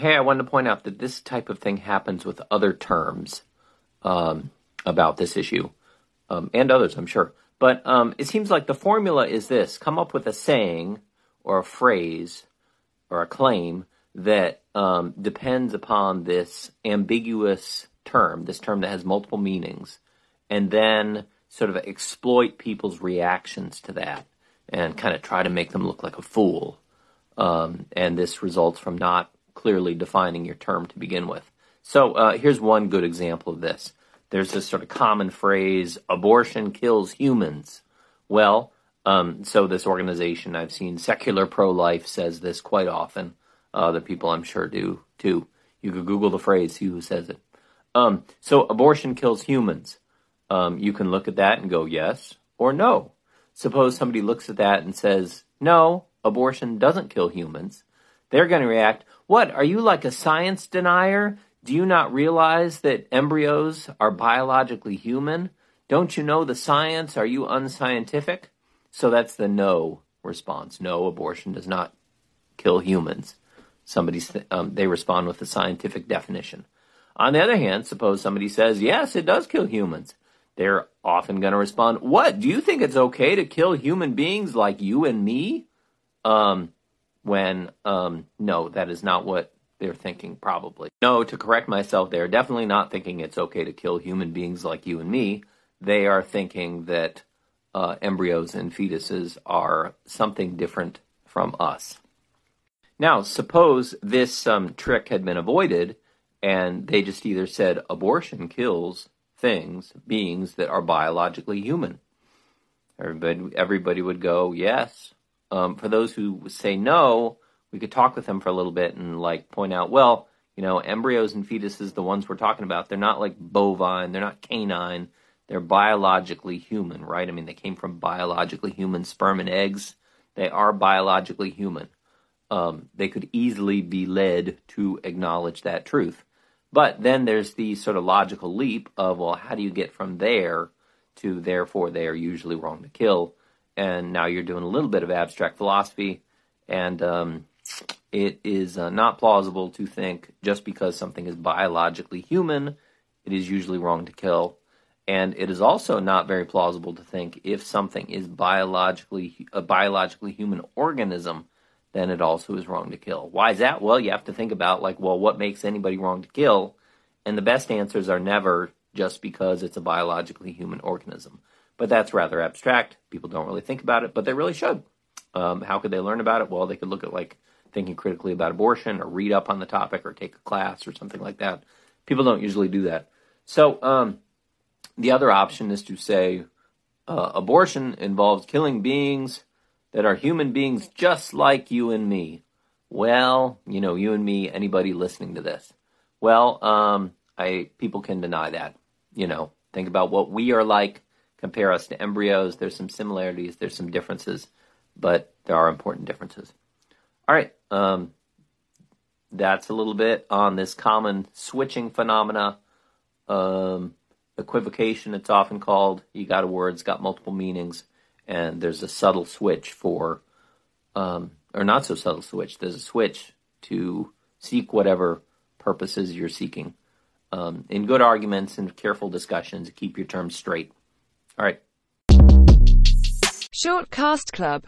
hey, I wanted to point out that this type of thing happens with other terms um, about this issue, um, and others, I'm sure. But um, it seems like the formula is this come up with a saying or a phrase or a claim that um, depends upon this ambiguous term, this term that has multiple meanings, and then sort of exploit people's reactions to that and kind of try to make them look like a fool. Um, and this results from not clearly defining your term to begin with. So uh, here's one good example of this. There's this sort of common phrase, abortion kills humans. Well, um, so this organization I've seen, Secular Pro Life, says this quite often. Other people I'm sure do too. You could Google the phrase, see who says it. Um, so abortion kills humans. Um, you can look at that and go yes or no. Suppose somebody looks at that and says, no, abortion doesn't kill humans. They're going to react, what, are you like a science denier? Do you not realize that embryos are biologically human? Don't you know the science? Are you unscientific? So that's the no response. No, abortion does not kill humans. Somebody um, they respond with the scientific definition. On the other hand, suppose somebody says, yes, it does kill humans. They're often going to respond, what? Do you think it's okay to kill human beings like you and me? Um, when, um, no, that is not what they're thinking, probably. No, to correct myself, they're definitely not thinking it's okay to kill human beings like you and me. They are thinking that uh, embryos and fetuses are something different from us. Now, suppose this um, trick had been avoided and they just either said abortion kills things, beings that are biologically human. Everybody, everybody would go, yes. Um, for those who say no, we could talk with them for a little bit and like point out, well, you know, embryos and fetuses, the ones we're talking about, they're not like bovine, they're not canine, they're biologically human, right? I mean, they came from biologically human sperm and eggs. They are biologically human. Um, they could easily be led to acknowledge that truth. But then there's the sort of logical leap of, well, how do you get from there to therefore they are usually wrong to kill? And now you're doing a little bit of abstract philosophy, and um, it is uh, not plausible to think just because something is biologically human, it is usually wrong to kill. And it is also not very plausible to think if something is biologically a biologically human organism, then it also is wrong to kill. Why is that? Well, you have to think about like, well, what makes anybody wrong to kill? And the best answers are never just because it's a biologically human organism. But that's rather abstract. People don't really think about it, but they really should. Um, how could they learn about it? Well, they could look at like thinking critically about abortion or read up on the topic or take a class or something like that. People don't usually do that. So um, the other option is to say uh, abortion involves killing beings that are human beings just like you and me. Well, you know, you and me, anybody listening to this. Well, um, I people can deny that. You know, think about what we are like. Compare us to embryos. There's some similarities. There's some differences, but there are important differences. All right. Um, that's a little bit on this common switching phenomena. Um, equivocation, it's often called. You got a word, it's got multiple meanings, and there's a subtle switch for, um, or not so subtle switch. There's a switch to seek whatever purposes you're seeking. Um, in good arguments and careful discussions, keep your terms straight. All right. Shortcast Club